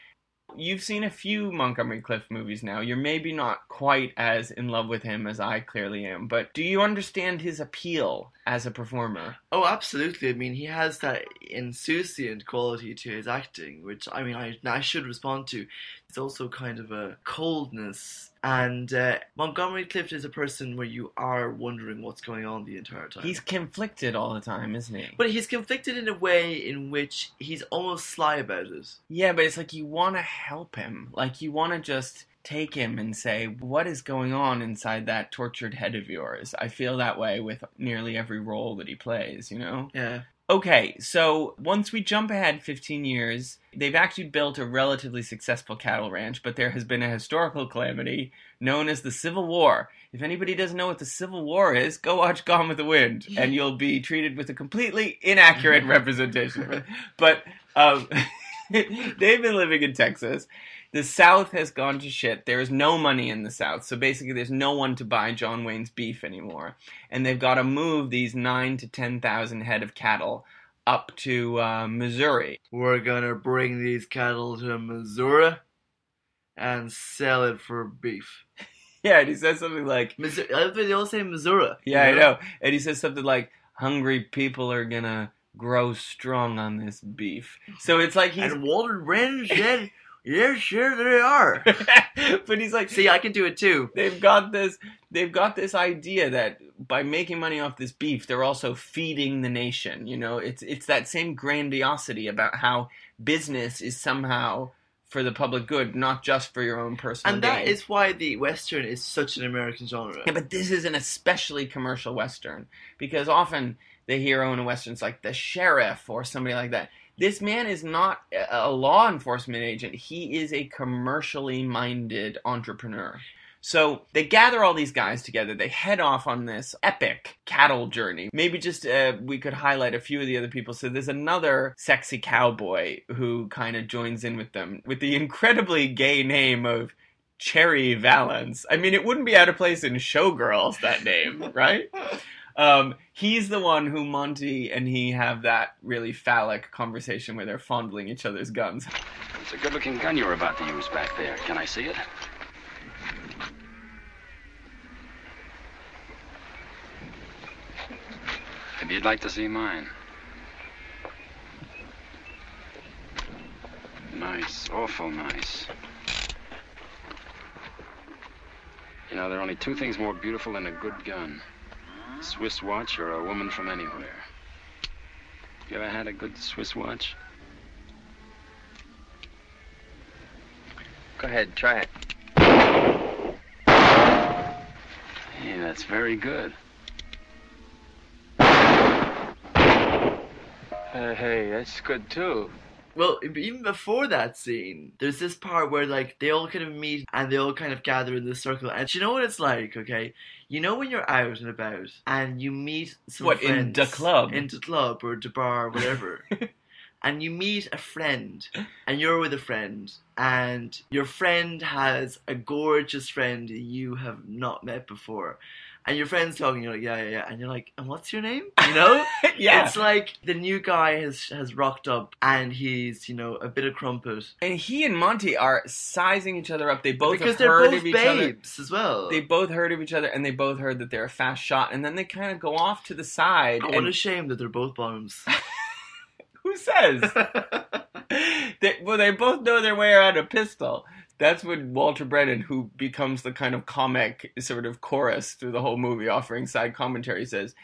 You've seen a few Montgomery Clift movies now. You're maybe not quite as in love with him as I clearly am, but do you understand his appeal as a performer? Oh, absolutely. I mean, he has that insouciant quality to his acting, which I mean, I I should respond to. It's also kind of a coldness. And uh, Montgomery Clift is a person where you are wondering what's going on the entire time. He's conflicted all the time, isn't he? but he's conflicted in a way in which he's almost sly about it. Yeah, but it's like you want to help him. Like you want to just take him and say, "What is going on inside that tortured head of yours?" I feel that way with nearly every role that he plays, you know? Yeah. Okay, so once we jump ahead 15 years, they've actually built a relatively successful cattle ranch, but there has been a historical calamity known as the Civil War. If anybody doesn't know what the Civil War is, go watch Gone with the Wind, and [LAUGHS] you'll be treated with a completely inaccurate [LAUGHS] representation. But um, [LAUGHS] they've been living in Texas. The South has gone to shit. There is no money in the South, so basically, there's no one to buy John Wayne's beef anymore, and they've got to move these nine to ten thousand head of cattle up to uh, Missouri. We're gonna bring these cattle to Missouri and sell it for beef. [LAUGHS] Yeah, and he says something like, Missouri, they all say Missouri. "Yeah, you I know," and he says something like, "Hungry people are gonna grow strong on this beef." So it's like he's, And Walter Brennan said, "Yeah, sure they are." [LAUGHS] but he's like, See, I can do it too. they've got this they've got this idea that by making money off this beef they're also feeding the nation you know it's it's that same grandiosity about how business is somehow for the public good, not just for your own personal and that gain. is why the western is such an American genre. Yeah, but this is an especially commercial western because often the hero oh, in a western is like the sheriff or somebody like that. This man is not a law enforcement agent. He is a commercially minded entrepreneur. So they gather all these guys together. They head off on this epic cattle journey. Maybe just uh, we could highlight a few of the other people. So there's another sexy cowboy who kind of joins in with them with the incredibly gay name of Cherry Valance. I mean, it wouldn't be out of place in Showgirls, that name, right? [LAUGHS] Um, he's the one who Monty and he have that really phallic conversation where they're fondling each other's guns. It's a good looking gun you're about to use back there. Can I see it? Maybe you'd like to see mine. Nice, awful nice. You know, there are only two things more beautiful than a good gun Swiss watch or a woman from anywhere. You ever had a good Swiss watch? Go ahead, try it. Hey, that's very good. Uh, hey, that's good too. Well, even before that scene, there's this part where like they all kind of meet and they all kind of gather in this circle. And you know what it's like? Okay, you know when you're out and about and you meet some What, in the club? in the club or the bar, or whatever. [LAUGHS] And you meet a friend, and you're with a friend, and your friend has a gorgeous friend you have not met before, and your friend's talking, you're like, yeah, yeah, yeah, and you're like, and what's your name? You know? [LAUGHS] yeah. It's like the new guy has has rocked up and he's, you know, a bit of crumpet. and he and Monty are sizing each other up. They both because have they're heard both of each other. as well. They both heard of each other, and they both heard that they're a fast shot. And then they kind of go off to the side. oh, and what a shame that they're both bums. [LAUGHS] who says? [LAUGHS] they, well, they both know their way around a pistol. That's when Walter Brennan, who becomes the kind of comic sort of chorus through the whole movie, offering side commentary, says,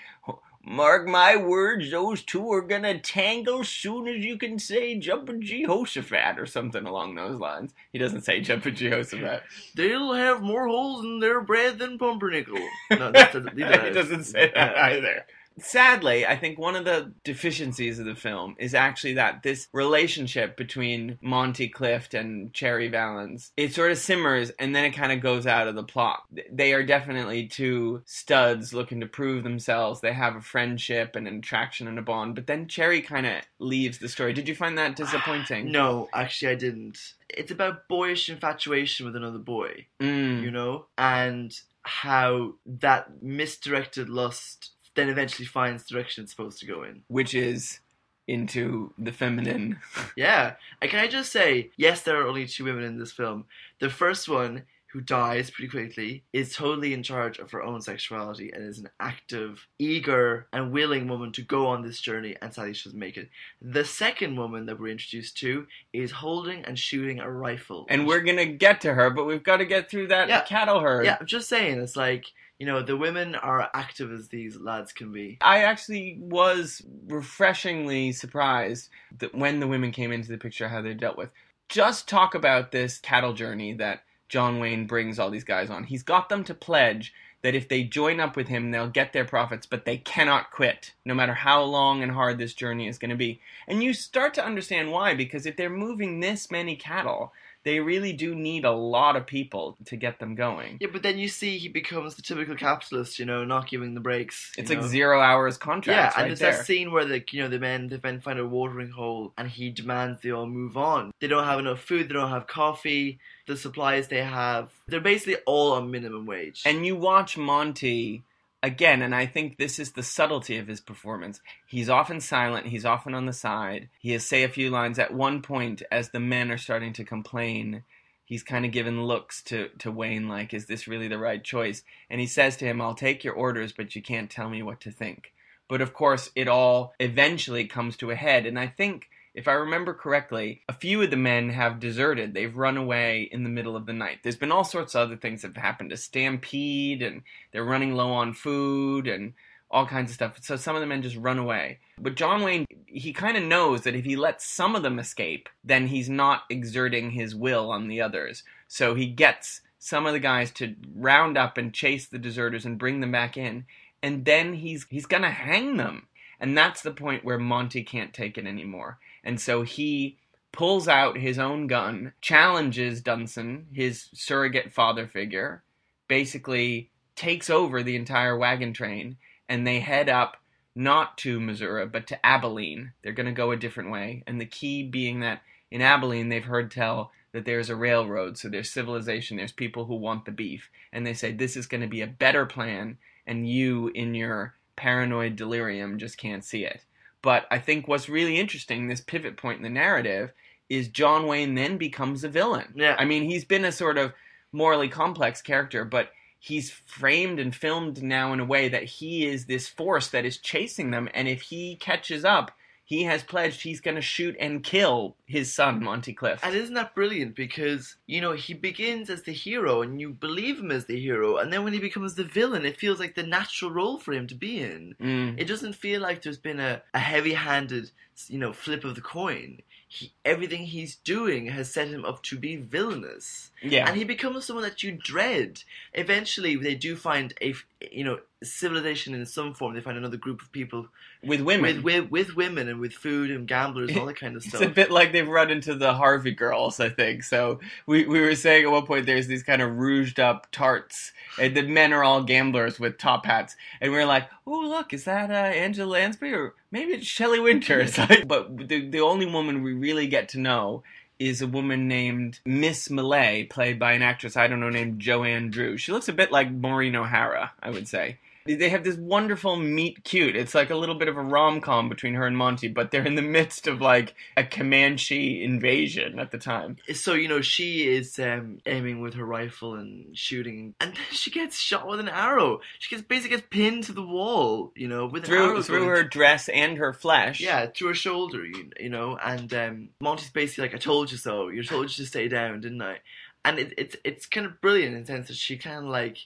"Mark my words, those two are gonna tangle soon as you can say Jumpin' Jehoshaphat or something along those lines." He doesn't say Jumpin' Jehoshaphat. They'll have more holes in their bread than pumpernickel. [LAUGHS] No, he doesn't say that either. Sadly, I think one of the deficiencies of the film is actually that this relationship between Monty Clift and Cherry Valance, it sort of simmers and then it kind of goes out of the plot. They are definitely two studs looking to prove themselves. They have a friendship and an attraction and a bond, but then Cherry kind of leaves the story. Did you find that disappointing? [SIGHS] No, actually, I didn't. It's about boyish infatuation with another boy, Mm. you know, and how that misdirected lust then eventually finds the direction it's supposed to go in. Which is into the feminine. [LAUGHS] Yeah. And can I just say, yes, there are only two women in this film. The first one, who dies pretty quickly, is totally in charge of her own sexuality and is an active, eager, and willing woman to go on this journey, and sadly she doesn't make it. The second woman that we're introduced to is holding and shooting a rifle. And we're gonna get to her, but we've got to get through that Yeah. cattle herd. Yeah, I'm just saying, it's like, you know, the women are active as these lads can be. I actually was refreshingly surprised that when the women came into the picture, how they dealt with. Just talk about this cattle journey that John Wayne brings all these guys on. He's got them to pledge that if they join up with him, they'll get their profits, but they cannot quit, no matter how long and hard this journey is going to be. And you start to understand why, because if they're moving this many cattle, they really do need a lot of people to get them going. Yeah, but then you see he becomes the typical capitalist, you know, not giving the breaks. It's like zero hours contract. Yeah, contracts and there's there. that scene where the you know the men the men find a watering hole and he demands they all move on. They don't have enough food. They don't have coffee. The supplies they have, they're basically all on minimum wage. And you watch Monty again, and I think this is the subtlety of his performance. He's often silent, he's often on the side. He has say a few lines at one point as the men are starting to complain. He's kind of given looks to, to Wayne, like, is this really the right choice? And he says to him, I'll take your orders, but you can't tell me what to think. But of course, it all eventually comes to a head. And I think, if I remember correctly, a few of the men have deserted. They've run away in the middle of the night. There's been all sorts of other things that have happened. A stampede, and they're running low on food, and all kinds of stuff. So some of the men just run away. But John Wayne, he kind of knows that if he lets some of them escape, then he's not exerting his will on the others. So he gets some of the guys to round up and chase the deserters and bring them back in. And then he's he's gonna hang them. And that's the point where Monty can't take it anymore. And so he pulls out his own gun, challenges Dunson, his surrogate father figure, basically takes over the entire wagon train, and they head up not to Missouri, but to Abilene. They're going to go a different way. And the key being that in Abilene, they've heard tell that there's a railroad, so there's civilization, there's people who want the beef. And they say this is going to be a better plan, and you, in your paranoid delirium, just can't see it. But I think what's really interesting, this pivot point in the narrative, is John Wayne then becomes a villain. Yeah. I mean, he's been a sort of morally complex character, but he's framed and filmed now in a way that he is this force that is chasing them, and if he catches up, he has pledged he's going to shoot and kill his son, Monty Clift. And isn't that brilliant? Because, you know, he begins as the hero and you believe him as the hero, and then when he becomes the villain, it feels like the natural role for him to be in. Mm. It doesn't feel like there's been a, a heavy handed, you know, flip of the coin. He, everything he's doing has set him up to be villainous. Yeah. And he becomes someone that you dread. Eventually, they do find a, you know, civilization in some form. They find another group of people with women. with, with, with women and with food and gamblers and all that kind of stuff. [LAUGHS] It's a bit like they've run into the Harvey girls, I think. So we, we were saying at one point there's these kind of rouged up tarts, and the men are all gamblers with top hats, and we are like, oh look, is that uh, Angela Lansbury or maybe it's Shelley Winters? [LAUGHS] but the the only woman we really get to know is a woman named Miss Millay, played by an actress I don't know named Joanne Dru. She looks a bit like Maureen O'Hara, I would say. They have this wonderful meet cute. It's like a little bit of a rom com between her and Monty, but they're in the midst of like a Comanche invasion at the time. so you know she is um, aiming with her rifle and shooting, and then she gets shot with an arrow. She gets basically gets pinned to the wall, you know, with an Through arrow through her dress and her flesh. Yeah, to her shoulder, you, you know, and um, Monty's basically like, "I told you so. You told you to stay down, didn't I?" And it, it's it's kind of brilliant in the sense that she kind of like,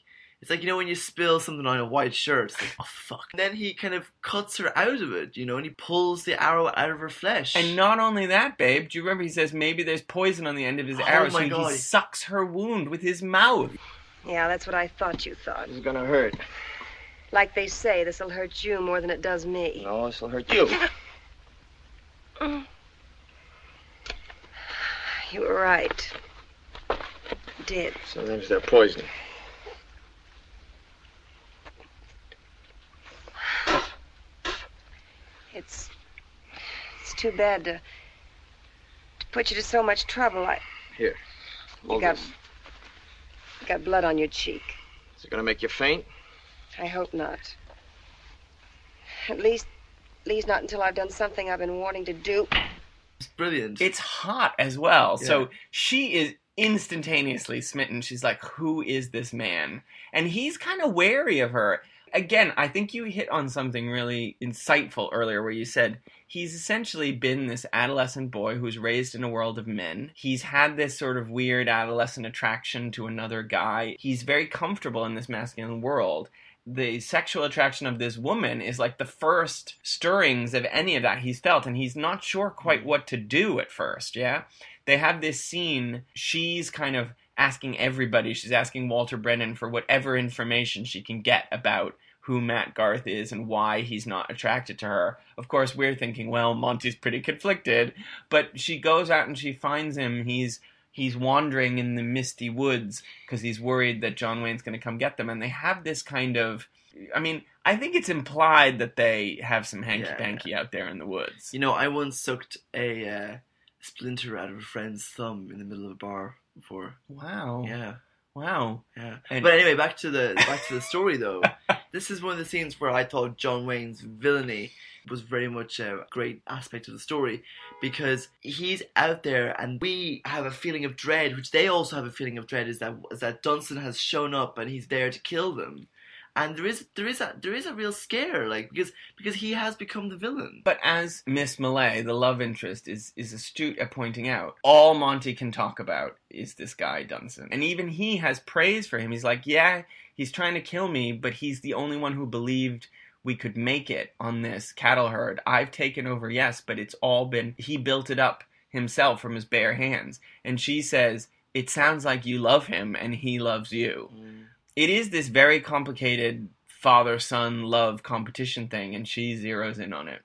it's like you know when you spill something on a white shirt, it's like, oh fuck. And then he kind of cuts her out of it, you know, and he pulls the arrow out of her flesh. And not only that, babe, do you remember he says maybe there's poison on the end of his Oh arrow, my so God. he sucks her wound with his mouth. Yeah, that's what I thought you thought. This is gonna hurt. Like they say, this'll hurt you more than it does me. No, this'll hurt you. You were right. Did. Sometimes they're poison. It's. It's too bad to. to put you to so much trouble. I. Here. You Hold got. this. You got blood on your cheek. Is it gonna make you faint? I hope not. At least. At least not until I've done something I've been wanting to do. it's brilliant. It's hot as well. Yeah. So she is instantaneously smitten. She's like, Who is this man? And he's kind of wary of her. Again, I think you hit on something really insightful earlier where you said he's essentially been this adolescent boy who's raised in a world of men. He's had this sort of weird adolescent attraction to another guy. He's very comfortable in this masculine world the sexual attraction of this woman is like the first stirrings of any of that he's felt, and he's not sure quite mm. what to do at first. Yeah, they have this scene. She's kind of asking everybody. She's asking Walter Brennan for whatever information she can get about who Matt Garth is and why he's not attracted to her. Of course, we're thinking, well, Monty's pretty conflicted, but she goes out and she finds him. He's he's wandering in the misty woods because he's worried that John Wayne's going to come get them. And they have this kind of, I mean, I think it's implied that they have some hanky panky out there in the woods. You know, I once sucked a uh, splinter out of a friend's thumb in the middle of a bar before. Wow. Yeah. Wow. Yeah. And- but anyway, back to the back to the story though. [LAUGHS] this is one of the scenes where I thought John Wayne's villainy was very much a great aspect of the story because he's out there and we have a feeling of dread, which they also have a feeling of dread, is that is that Dunson has shown up and he's there to kill them. And there is there is a there is a real scare, like because because he has become the villain. But as Miss Millay, the love interest, is is astute at pointing out, all Monty can talk about is this guy Dunson, and even he has praise for him. He's like, yeah, he's trying to kill me, but he's the only one who believed we could make it on this cattle herd. I've taken over, yes, but it's all been, he built it up himself from his bare hands. And she says, It sounds like you love him and he loves you. Mm. It is this very complicated father son love competition thing, and she zeroes in on it.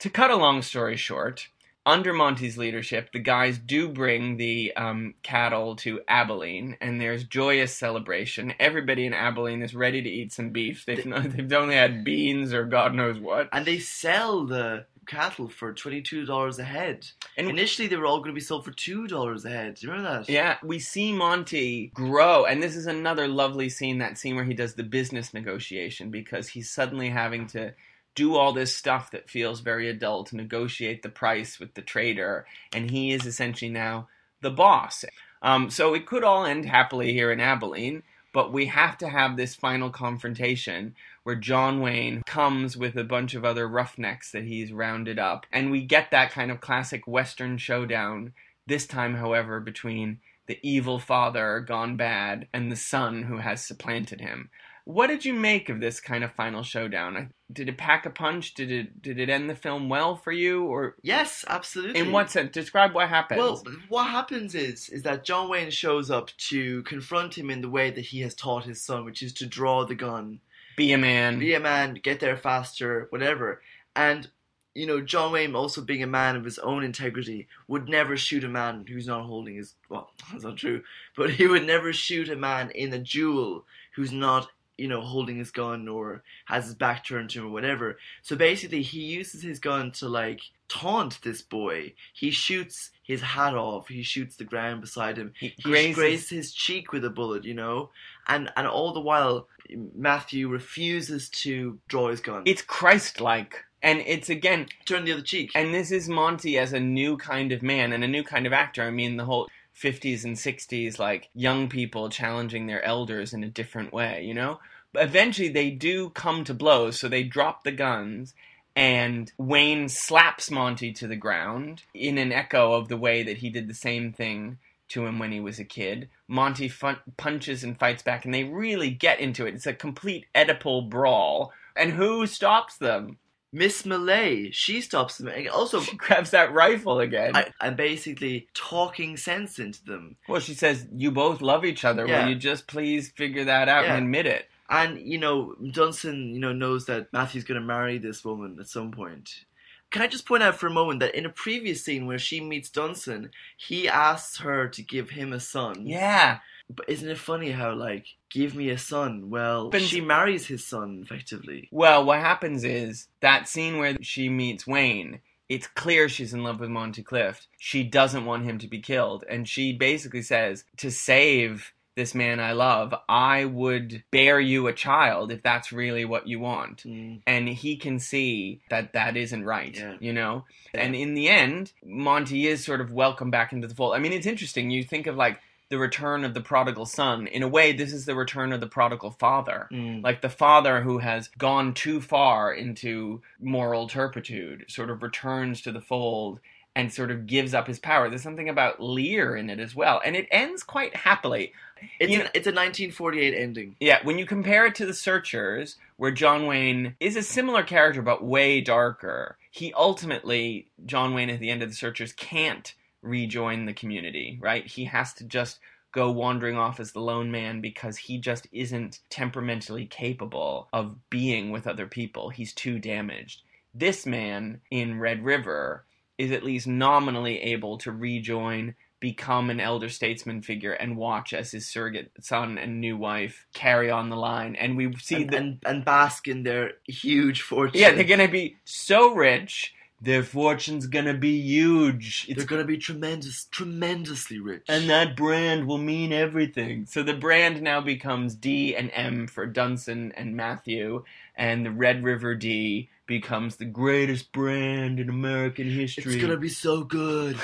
To cut a long story short, under Monty's leadership, the guys do bring the um, cattle to Abilene, and there's joyous celebration. Everybody in Abilene is ready to eat some beef. They've, not, [LAUGHS] they've only had beans or God knows what. And they sell the cattle for $22 a head. And- Initially, they were all going to be sold for $2 a head. Do you remember that? Yeah, we see Monty grow, and this is another lovely scene that scene where he does the business negotiation because he's suddenly having to do all this stuff that feels very adult, negotiate the price with the trader, and he is essentially now the boss. Um, so it could all end happily here in Abilene, but we have to have this final confrontation where John Wayne comes with a bunch of other roughnecks that he's rounded up, and we get that kind of classic Western showdown. This time, however, between the evil father gone bad and the son who has supplanted him. What did you make of this kind of final showdown? Did it pack a punch? Did it did it end the film well for you, or Yes, absolutely. in what sense? Describe what happens. Well, what happens is is that John Wayne shows up to confront him in the way that he has taught his son, which is to draw the gun, be a man. be a man, get there faster, whatever. And you know, John Wayne, also being a man of his own integrity, would never shoot a man who's not holding his. Well, [LAUGHS] that's not true, but he would never shoot a man in a duel who's not, you know, holding his gun or has his back turned to him or whatever. So basically, he uses his gun to like taunt this boy. He shoots his hat off. He shoots the ground beside him. he He grazes- grazed his cheek with a bullet, you know, and and all the while Matthew refuses to draw his gun. It's Christ-like, and it's again turn the other cheek. And this is Monty as a new kind of man and a new kind of actor. I mean, the whole 50s and 60s, like young people challenging their elders in a different way, you know? But eventually they do come to blows, so they drop the guns. And Wayne slaps Monty to the ground in an echo of the way that he did the same thing to him when he was a kid. Monty fun- punches and fights back, and they really get into it. It's a complete Oedipal brawl. And who stops them? Miss Millay, she stops them. And also, She grabs that rifle again. I, and basically talking sense into them. Well, she says, You both love each other. Yeah. Will you just please figure that out Yeah. and admit it? And, you know, Dunson, you know, knows that Matthew's going to marry this woman at some point. Can I just point out for a moment that in a previous scene where she meets Dunson, he asks her to give him a son. Yeah. But isn't it funny how, like, give me a son? Well, But- she marries his son, effectively. Well, what happens is that scene where she meets Wayne, it's clear she's in love with Monty Clift. She doesn't want him to be killed. And she basically says, To save this man I love, I would bear you a child if that's really what you want. Mm. and he can see that that isn't right Yeah. you know and in the end monty is sort of welcomed back into the fold i mean it's interesting you think of like the return of the prodigal son in a way this is the return of the prodigal father Mm. like the father who has gone too far into moral turpitude sort of returns to the fold and sort of gives up his power there's something about lear in it as well and it ends quite happily It's, you an, it's a 1948 ending. yeah, when you compare it to The Searchers, where John Wayne is a similar character but way darker, he ultimately, John Wayne at the end of The Searchers, can't rejoin the community, right? He has to just go wandering off as the lone man because he just isn't temperamentally capable of being with other people. He's too damaged. This man in Red River is at least nominally able to rejoin become an elder statesman figure and watch as his surrogate son and new wife carry on the line and we see and, the and, and bask in their huge fortune. yeah they're gonna be so rich their fortune's gonna be huge it's They're to be tremendous, tremendously rich. and that brand will mean everything. So the brand now becomes D and M for Dunson and Matthew, and the Red River D becomes the greatest brand in American history. it's to be so good.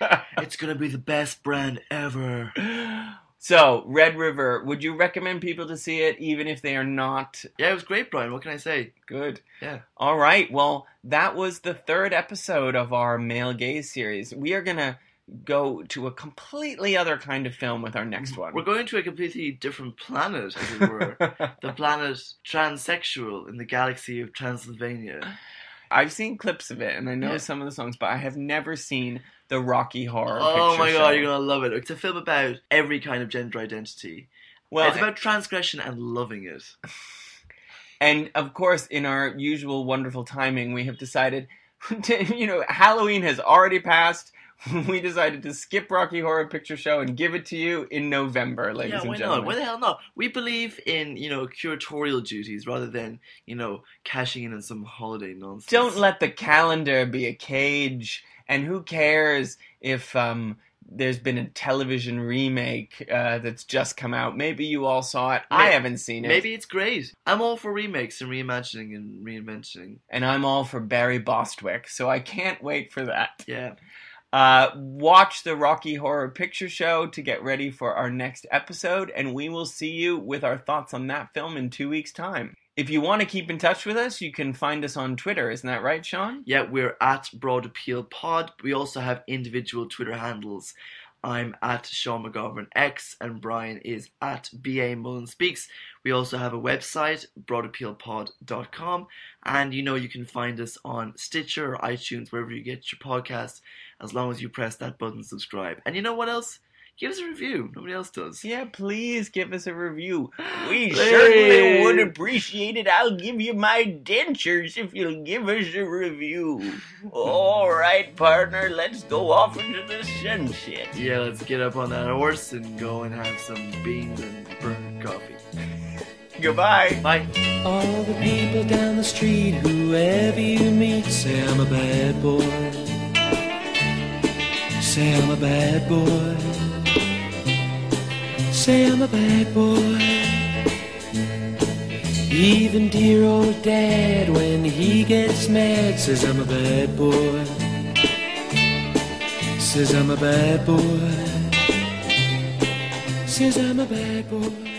[LAUGHS] it's to be the best brand ever. [LAUGHS] so Red River, would you recommend people to see it, even if they are not Yeah, it was great, Brian. What can I say? good? Yeah. All right. Well, that was the third episode of our male gaze series. We are gonna go to a completely other kind of film with our next one. We're going to a completely different planet, as it were. [LAUGHS] the planet transsexual in the galaxy of Transylvania. I've seen clips of it and I know Yeah. some of the songs, but I have never seen the Rocky Horror Oh my Show. god, you're gonna love it. It's a film about every kind of gender identity. Well, it's about transgression and loving it. [LAUGHS] And of course, in our usual wonderful timing, we have decided, [LAUGHS] to, you know, Halloween has already passed. [LAUGHS] We decided to skip Rocky Horror Picture Show and give it to you in November, ladies yeah, and gentlemen. not? Why the hell not? We believe in, you know, curatorial duties rather than, you know, cashing in on some holiday nonsense. Don't let the calendar be a cage. And who cares if um, there's been a television remake uh, that's just come out? Maybe you all saw it. I haven't seen it. Maybe it's great. I'm all for remakes and reimagining and reinventing. And I'm all for Barry Bostwick, so I can't wait for that. Yeah. Uh, watch the Rocky Horror Picture Show to get ready for our next episode, and we will see you with our thoughts on that film in two weeks' time. If you want to keep in touch with us, you can find us on Twitter. Isn't that right, Sean? Yeah, we're at Broad Appeal Pod. We also have individual Twitter handles. I'm at Sean McGovern X and Brian is at BA Mullen Speaks. We also have a website, broadappealpod.com, and you know you can find us on Stitcher or iTunes, wherever you get your podcasts, as long as you press that button subscribe. And you know what else? Give us a review. Nobody else does. Yeah, please give us a review. We [LAUGHS] Please. certainly would appreciate it. I'll give you my dentures if you'll give us a review. [LAUGHS] All right, partner, let's go off into the sunset. Yeah, let's get up on that horse and go and have some beans and burnt coffee. [LAUGHS] Goodbye. Bye. All the people down the street, whoever you meet, say I'm a bad boy. Say I'm a bad boy. Say I'm a bad boy. Even dear old dad, when he gets mad, says I'm a bad boy. Says I'm a bad boy. Says I'm a bad boy.